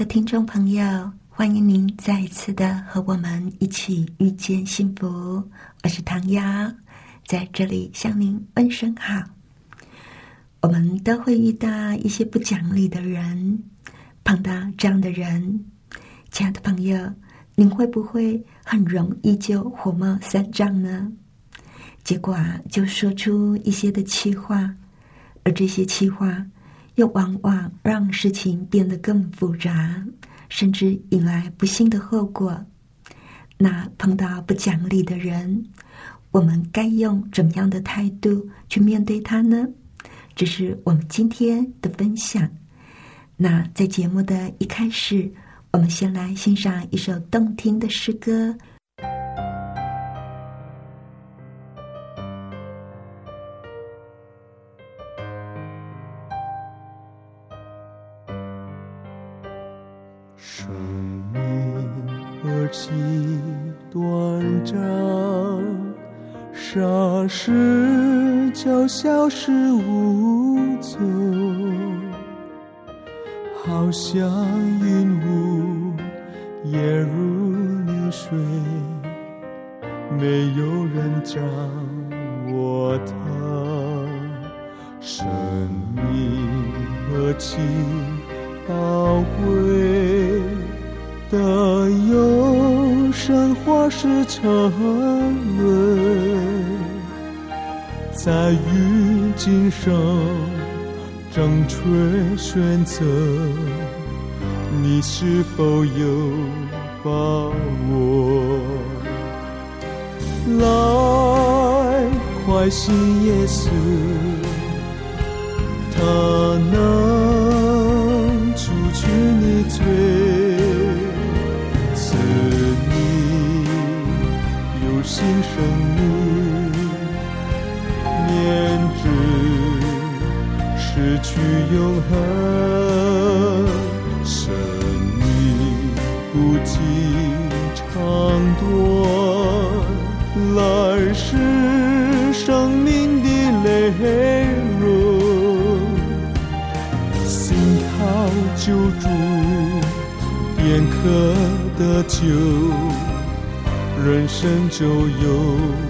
的听众朋友，欢迎您再一次的和我们一起遇见幸福。我是唐瑶，在这里向您问声好。我们都会遇到一些不讲理的人，碰到这样的人，亲爱的朋友，您会不会很容易就火冒三丈呢？结果啊，就说出一些的气话，而这些气话。又往往让事情变得更复杂，甚至引来不幸的后果。那碰到不讲理的人，我们该用怎么样的态度去面对他呢？这是我们今天的分享。那在节目的一开始，我们先来欣赏一首动听的诗歌。其短暂，霎时就消失无踪，好像云雾也如流水，没有人掌握它。生命何其宝贵！的有生花是沉沦，在于今生正确选择，你是否有把握？来，快信耶稣，他能除去你罪。新生命，念之失去永恒，生命不计长短，来世生命的泪润，心靠救助，便可得救。人生就有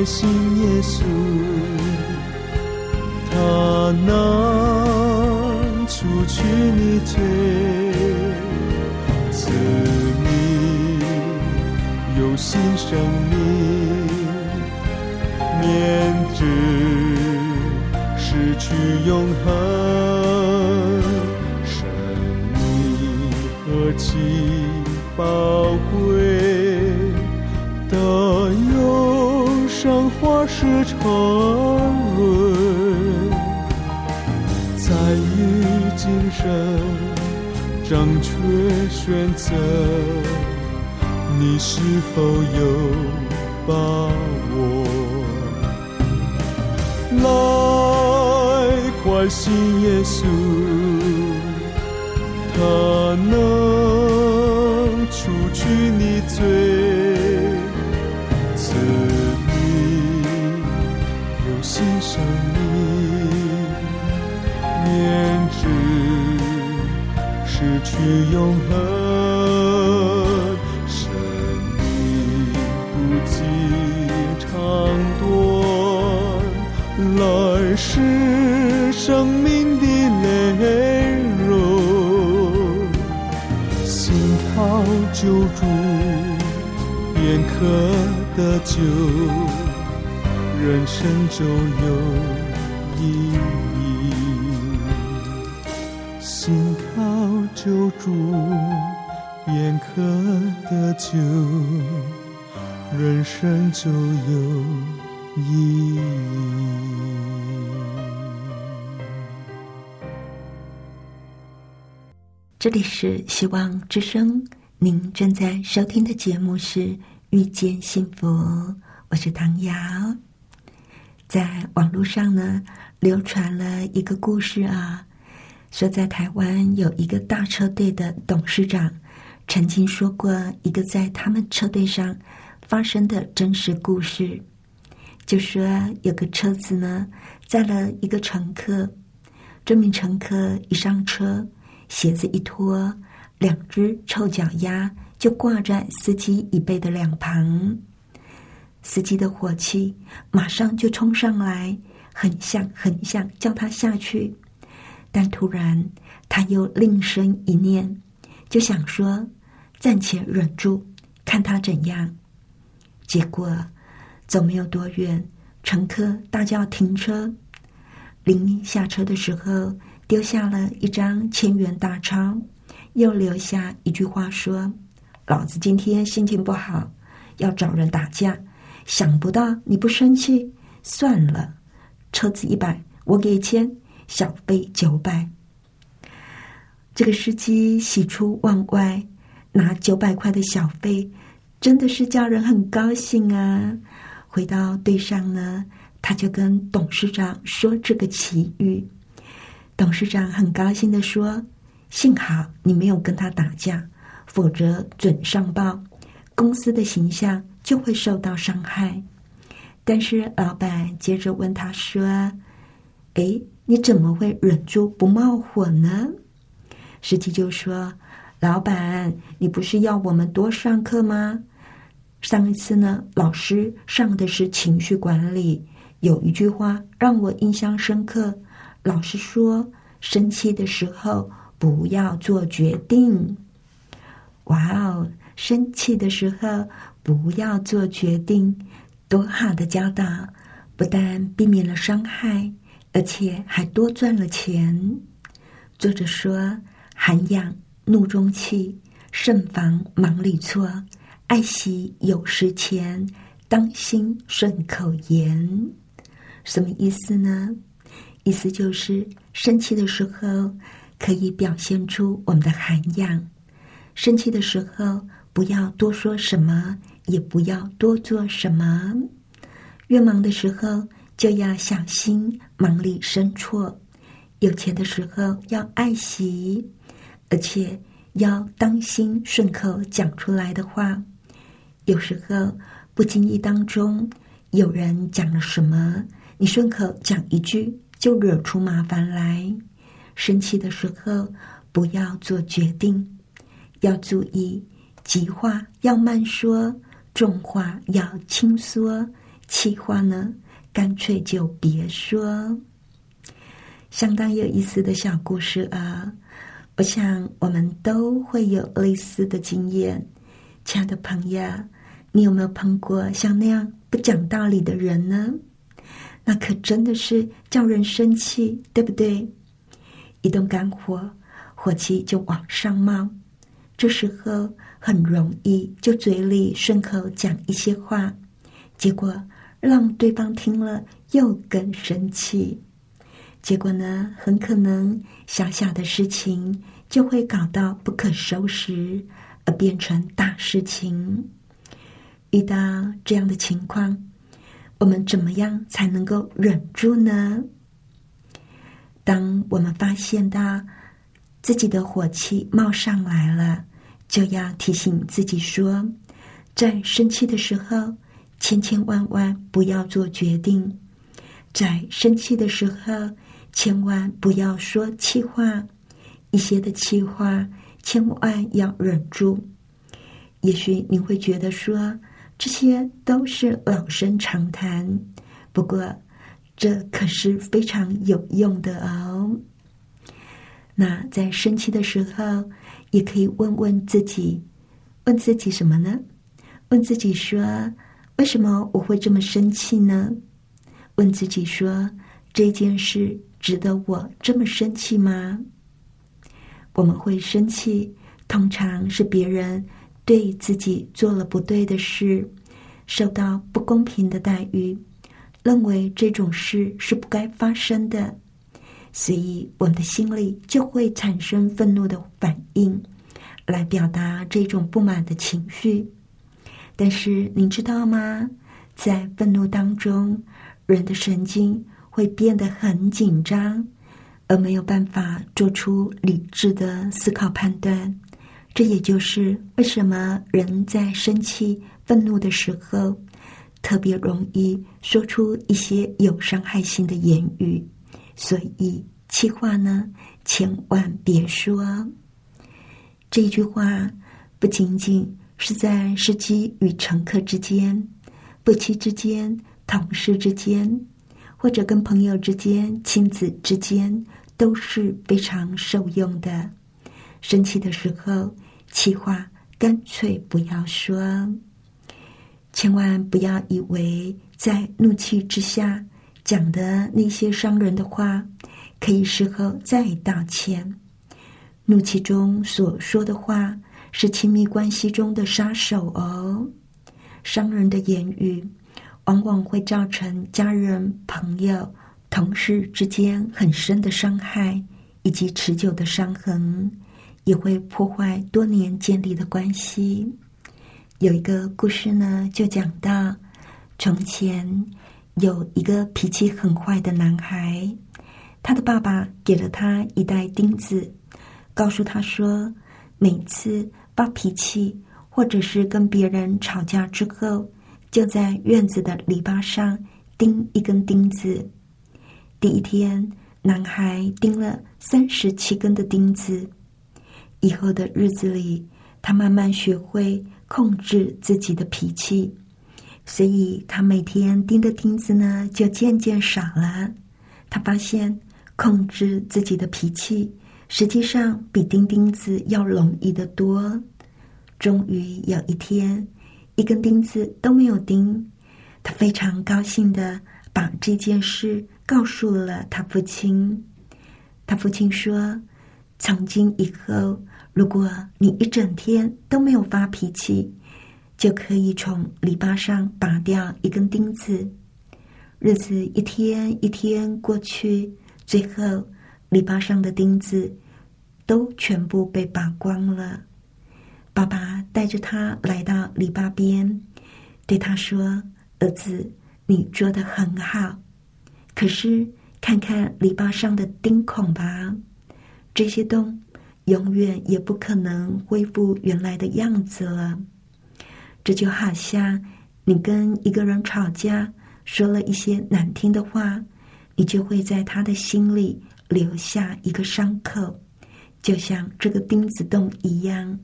爱信耶稣，他能除去你罪，赐你有新生命，免之失去永恒，生命何其宝贵选择，你是否有把握？来，快信耶稣，他能除去你罪。赐你有新生命免之失去永恒，是生命的内容，心靠救助，便可得救，人生就有意义。心靠救助，便可得救，人生就有意义。这里是希望之声，您正在收听的节目是《遇见幸福》，我是唐瑶。在网络上呢，流传了一个故事啊，说在台湾有一个大车队的董事长，曾经说过一个在他们车队上发生的真实故事，就说有个车子呢载了一个乘客，这名乘客一上车。鞋子一脱，两只臭脚丫就挂在司机椅背的两旁。司机的火气马上就冲上来，很想很想叫他下去，但突然他又另生一念，就想说暂且忍住，看他怎样。结果走没有多远，乘客大叫停车，临下车的时候。丢下了一张千元大钞，又留下一句话说：“老子今天心情不好，要找人打架。想不到你不生气，算了，车子一百，我给钱，小费九百。”这个司机喜出望外，拿九百块的小费，真的是叫人很高兴啊！回到队上呢，他就跟董事长说这个奇遇。董事长很高兴的说：“幸好你没有跟他打架，否则准上报，公司的形象就会受到伤害。”但是老板接着问他说：“哎，你怎么会忍住不冒火呢？”司机就说：“老板，你不是要我们多上课吗？上一次呢，老师上的是情绪管理，有一句话让我印象深刻。”老师说：“生气的时候不要做决定。”哇哦，生气的时候不要做决定，多好的教导！不但避免了伤害，而且还多赚了钱。作者说：“涵养怒中气，慎防忙里错，爱惜有时钱，当心顺口言。”什么意思呢？意思就是，生气的时候可以表现出我们的涵养。生气的时候，不要多说什么，也不要多做什么。越忙的时候，就要小心忙里生错。有钱的时候要爱惜，而且要当心顺口讲出来的话。有时候不经意当中，有人讲了什么，你顺口讲一句。就惹出麻烦来。生气的时候，不要做决定，要注意急话要慢说，重话要轻说，气话呢，干脆就别说。相当有意思的小故事啊！我想我们都会有类似的经验。亲爱的朋友，你有没有碰过像那样不讲道理的人呢？那可真的是叫人生气，对不对？一动肝火，火气就往上冒。这时候很容易就嘴里顺口讲一些话，结果让对方听了又更生气。结果呢，很可能小小的事情就会搞到不可收拾，而变成大事情。遇到这样的情况。我们怎么样才能够忍住呢？当我们发现到自己的火气冒上来了，就要提醒自己说，在生气的时候，千千万万不要做决定；在生气的时候，千万不要说气话，一些的气话千万要忍住。也许你会觉得说。这些都是老生常谈，不过这可是非常有用的哦。那在生气的时候，也可以问问自己，问自己什么呢？问自己说：为什么我会这么生气呢？问自己说：这件事值得我这么生气吗？我们会生气，通常是别人对自己做了不对的事，受到不公平的待遇，认为这种事是不该发生的，所以我们的心里就会产生愤怒的反应，来表达这种不满的情绪。但是您知道吗？在愤怒当中，人的神经会变得很紧张。而没有办法做出理智的思考判断，这也就是为什么人在生气、愤怒的时候，特别容易说出一些有伤害性的言语。所以，气话呢，千万别说。这句话不仅仅是在司机与乘客之间、夫妻之间、同事之间，或者跟朋友之间、亲子之间。都是非常受用的。生气的时候，气话干脆不要说。千万不要以为在怒气之下讲的那些伤人的话，可以事后再道歉。怒气中所说的话，是亲密关系中的杀手哦。伤人的言语，往往会造成家人、朋友。同事之间很深的伤害，以及持久的伤痕，也会破坏多年建立的关系。有一个故事呢，就讲到从前有一个脾气很坏的男孩，他的爸爸给了他一袋钉子，告诉他说，每次发脾气或者是跟别人吵架之后，就在院子的篱笆上钉一根钉子。第一天，男孩钉了三十七根的钉子。以后的日子里，他慢慢学会控制自己的脾气，所以他每天钉的钉子呢就渐渐少了。他发现控制自己的脾气，实际上比钉钉子要容易得多。终于有一天，一根钉子都没有钉，他非常高兴的把这件事。告诉了他父亲，他父亲说：“从今以后，如果你一整天都没有发脾气，就可以从篱笆上拔掉一根钉子。”日子一天一天过去，最后篱笆上的钉子都全部被拔光了。爸爸带着他来到篱笆边，对他说：“儿子，你做的很好。”可是，看看篱笆上的钉孔吧，这些洞永远也不可能恢复原来的样子了。这就好像你跟一个人吵架，说了一些难听的话，你就会在他的心里留下一个伤口，就像这个钉子洞一样。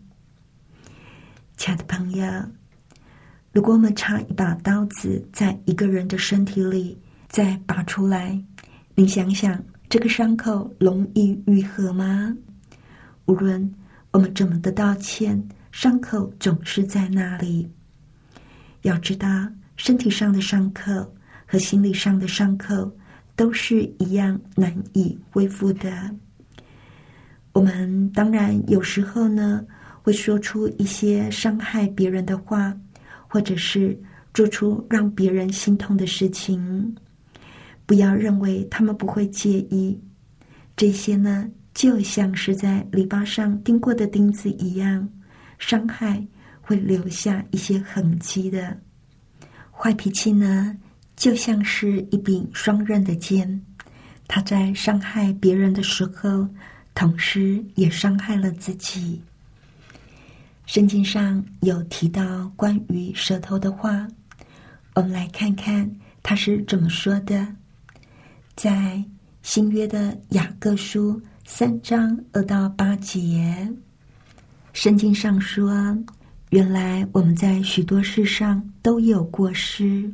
亲爱的朋友，如果我们插一把刀子在一个人的身体里，再拔出来，你想想，这个伤口容易愈合吗？无论我们怎么的道歉，伤口总是在那里。要知道，身体上的伤口和心理上的伤口都是一样难以恢复的。我们当然有时候呢，会说出一些伤害别人的话，或者是做出让别人心痛的事情。不要认为他们不会介意，这些呢，就像是在篱笆上钉过的钉子一样，伤害会留下一些痕迹的。坏脾气呢，就像是一柄双刃的剑，他在伤害别人的时候，同时也伤害了自己。圣经上有提到关于舌头的话，我们来看看他是怎么说的。在新约的雅各书三章二到八节，圣经上说：“原来我们在许多事上都有过失。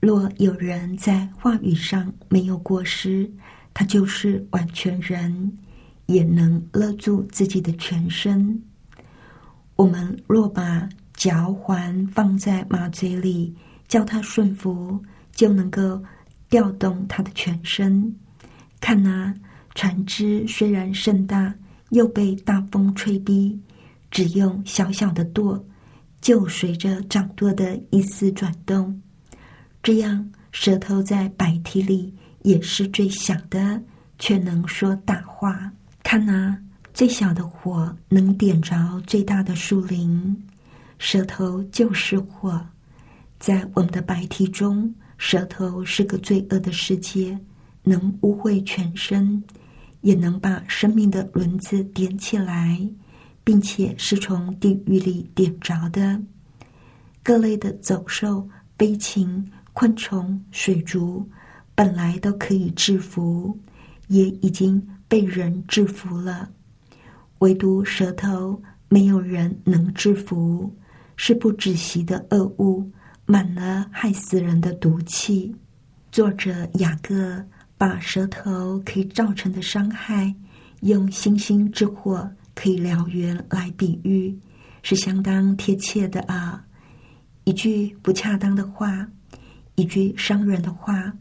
若有人在话语上没有过失，他就是完全人，也能勒住自己的全身。我们若把脚环放在马嘴里，叫它顺服，就能够调动它的全身。看那船只虽然甚大，又被大风吹逼，只用小小的舵，就随着掌舵的一丝转动。这样，舌头在白体里也是最小的，却能说大话。看啊最小的火能点着最大的树林，舌头就是火。在我们的白体中，舌头是个罪恶的世界，能污秽全身，也能把生命的轮子点起来，并且是从地狱里点着的。各类的走兽、飞禽、昆虫、水族，本来都可以制服，也已经被人制服了。唯独舌头，没有人能制服，是不止息的恶物，满了害死人的毒气。作者雅各把舌头可以造成的伤害，用星星之火可以燎原来比喻，是相当贴切的啊！一句不恰当的话，一句伤人的话，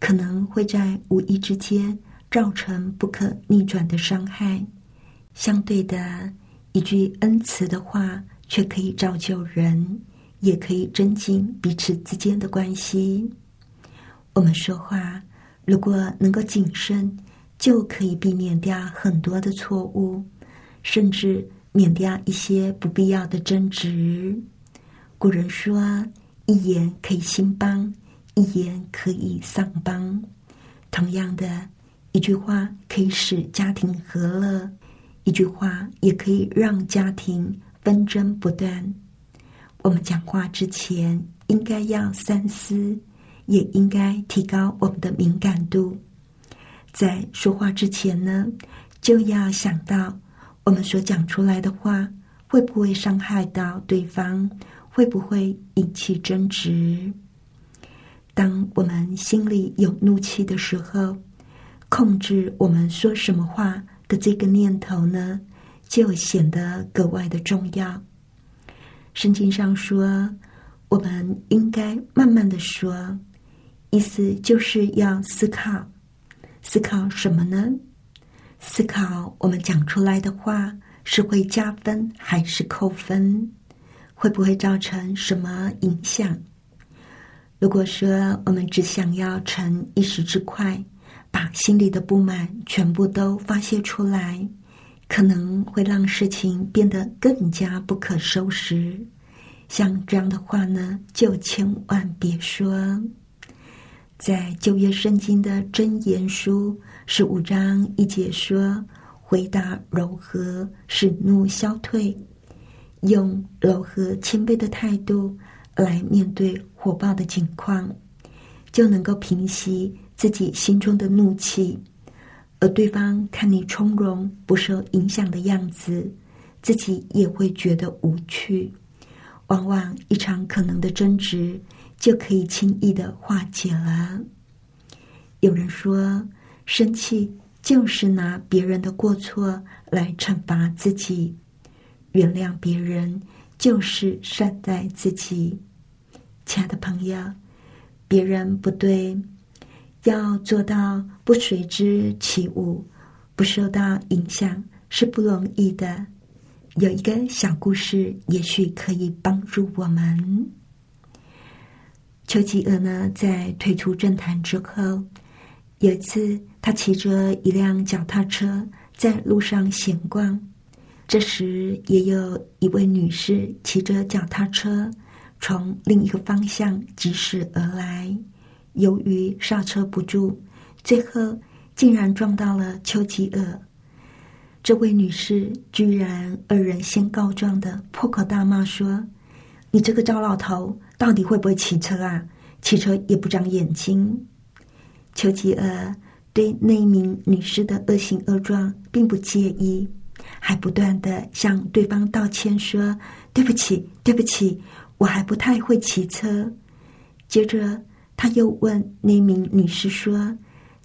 可能会在无意之间造成不可逆转的伤害。相对的，一句恩慈的话，却可以造就人，也可以增进彼此之间的关系。我们说话如果能够谨慎，就可以避免掉很多的错误，甚至免掉一些不必要的争执。古人说：“一言可以兴邦，一言可以丧邦。”同样的，一句话可以使家庭和乐。一句话也可以让家庭纷争不断。我们讲话之前应该要三思，也应该提高我们的敏感度。在说话之前呢，就要想到我们所讲出来的话会不会伤害到对方，会不会引起争执。当我们心里有怒气的时候，控制我们说什么话。的这个念头呢，就显得格外的重要。圣经上说，我们应该慢慢的说，意思就是要思考，思考什么呢？思考我们讲出来的话是会加分还是扣分，会不会造成什么影响？如果说我们只想要成一时之快。把心里的不满全部都发泄出来，可能会让事情变得更加不可收拾。像这样的话呢，就千万别说。在旧约圣经的箴言书十五章一节说：“回答柔和，使怒消退，用柔和谦卑的态度来面对火爆的境况，就能够平息。”自己心中的怒气，而对方看你从容不受影响的样子，自己也会觉得无趣。往往一场可能的争执就可以轻易的化解了。有人说，生气就是拿别人的过错来惩罚自己，原谅别人就是善待自己。亲爱的朋友，别人不对。要做到不随之起舞，不受到影响是不容易的。有一个小故事，也许可以帮助我们。丘吉尔呢，在退出政坛之后，有一次他骑着一辆脚踏车在路上闲逛，这时也有一位女士骑着脚踏车从另一个方向疾驶而来。由于刹车不住，最后竟然撞到了丘吉尔。这位女士居然二人先告状的破口大骂说：“你这个糟老头，到底会不会骑车啊？骑车也不长眼睛。”丘吉尔对那名女士的恶行恶状并不介意，还不断的向对方道歉说：“对不起，对不起，我还不太会骑车。”接着。他又问那名女士说：“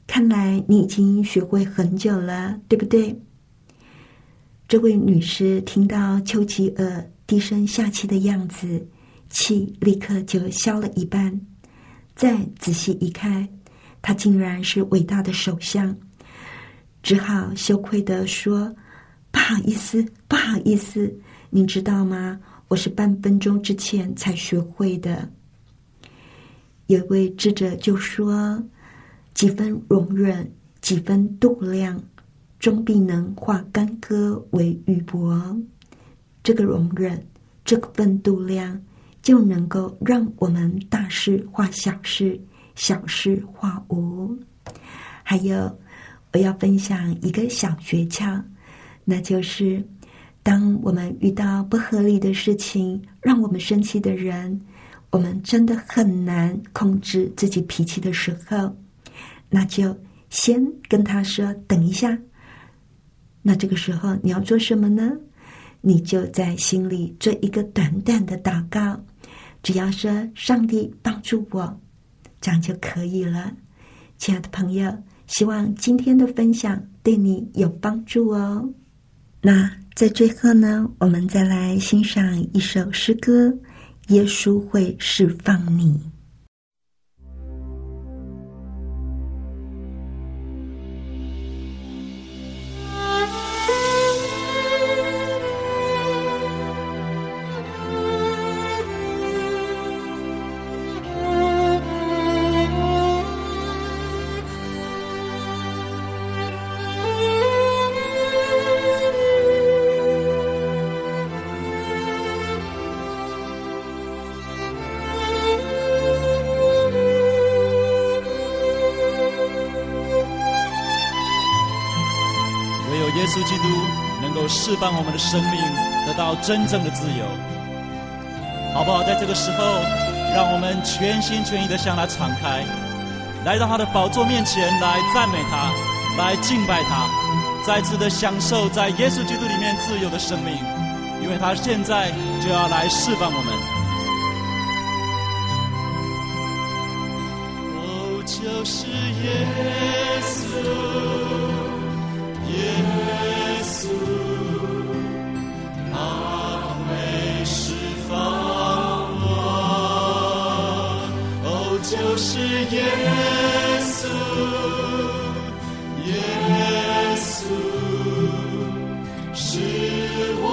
看来你已经学会很久了，对不对？”这位女士听到丘吉尔低声下气的样子，气立刻就消了一半。再仔细一看，他竟然是伟大的首相，只好羞愧的说：“不好意思，不好意思，您知道吗？我是半分钟之前才学会的。”有位智者就说：“几分容忍，几分度量。”终必能化干戈为玉帛，这个容忍，这个分度量，就能够让我们大事化小事，小事化无。还有，我要分享一个小诀窍，那就是，当我们遇到不合理的事情，让我们生气的人，我们真的很难控制自己脾气的时候，那就先跟他说：“等一下。”那这个时候你要做什么呢？你就在心里做一个短短的祷告，只要说“上帝帮助我”，这样就可以了。亲爱的朋友，希望今天的分享对你有帮助哦。那在最后呢，我们再来欣赏一首诗歌：《耶稣会释放你》。释放我们的生命，得到真正的自由，好不好？在这个时候，让我们全心全意的向他敞开，来到他的宝座面前来赞美他，来敬拜他，再次的享受在耶稣基督里面自由的生命，因为他现在就要来释放我们。哦，就是耶稣，耶稣。耶稣耶稣是我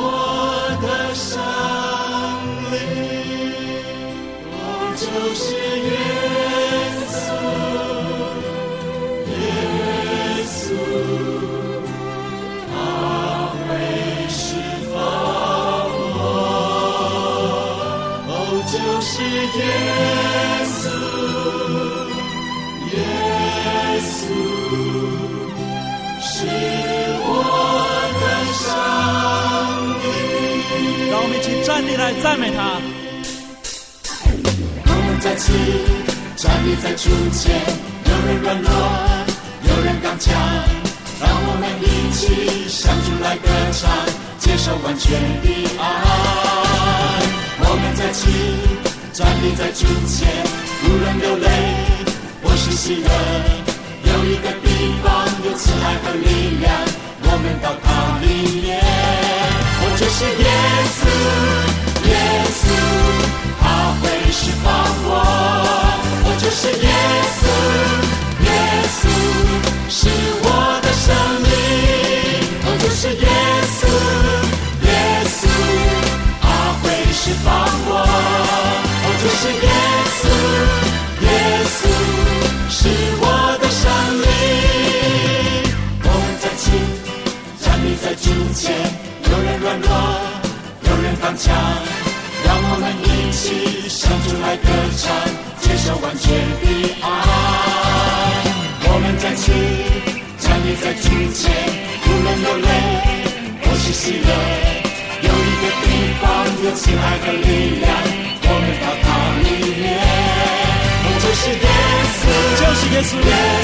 的生灵我就是耶稣耶稣。赞美他。我们在此站立在主前，有人软弱，有人刚强，让我们一起来唱，接受完全的爱。我们在此站立在主前，无论流泪或是喜乐。有一个地方有慈爱和力量，我们到它里面。我就是耶稣，耶稣，他会释放我。我就是耶稣，耶稣是稣稣，就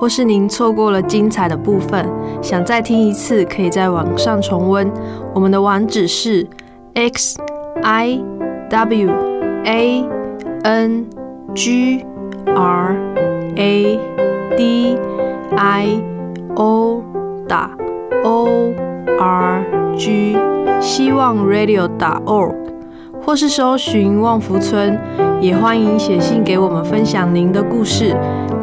或是您错过了精彩的部分，想再听一次，可以在网上重温。我们的网址是 x i w a n g r a d i o 打 o r g 希望 radio 打 org，或是搜寻旺福村，也欢迎写信给我们分享您的故事。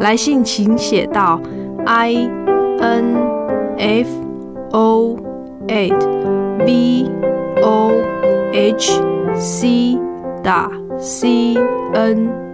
来信请写到 i n f o at v o h c 打 c n。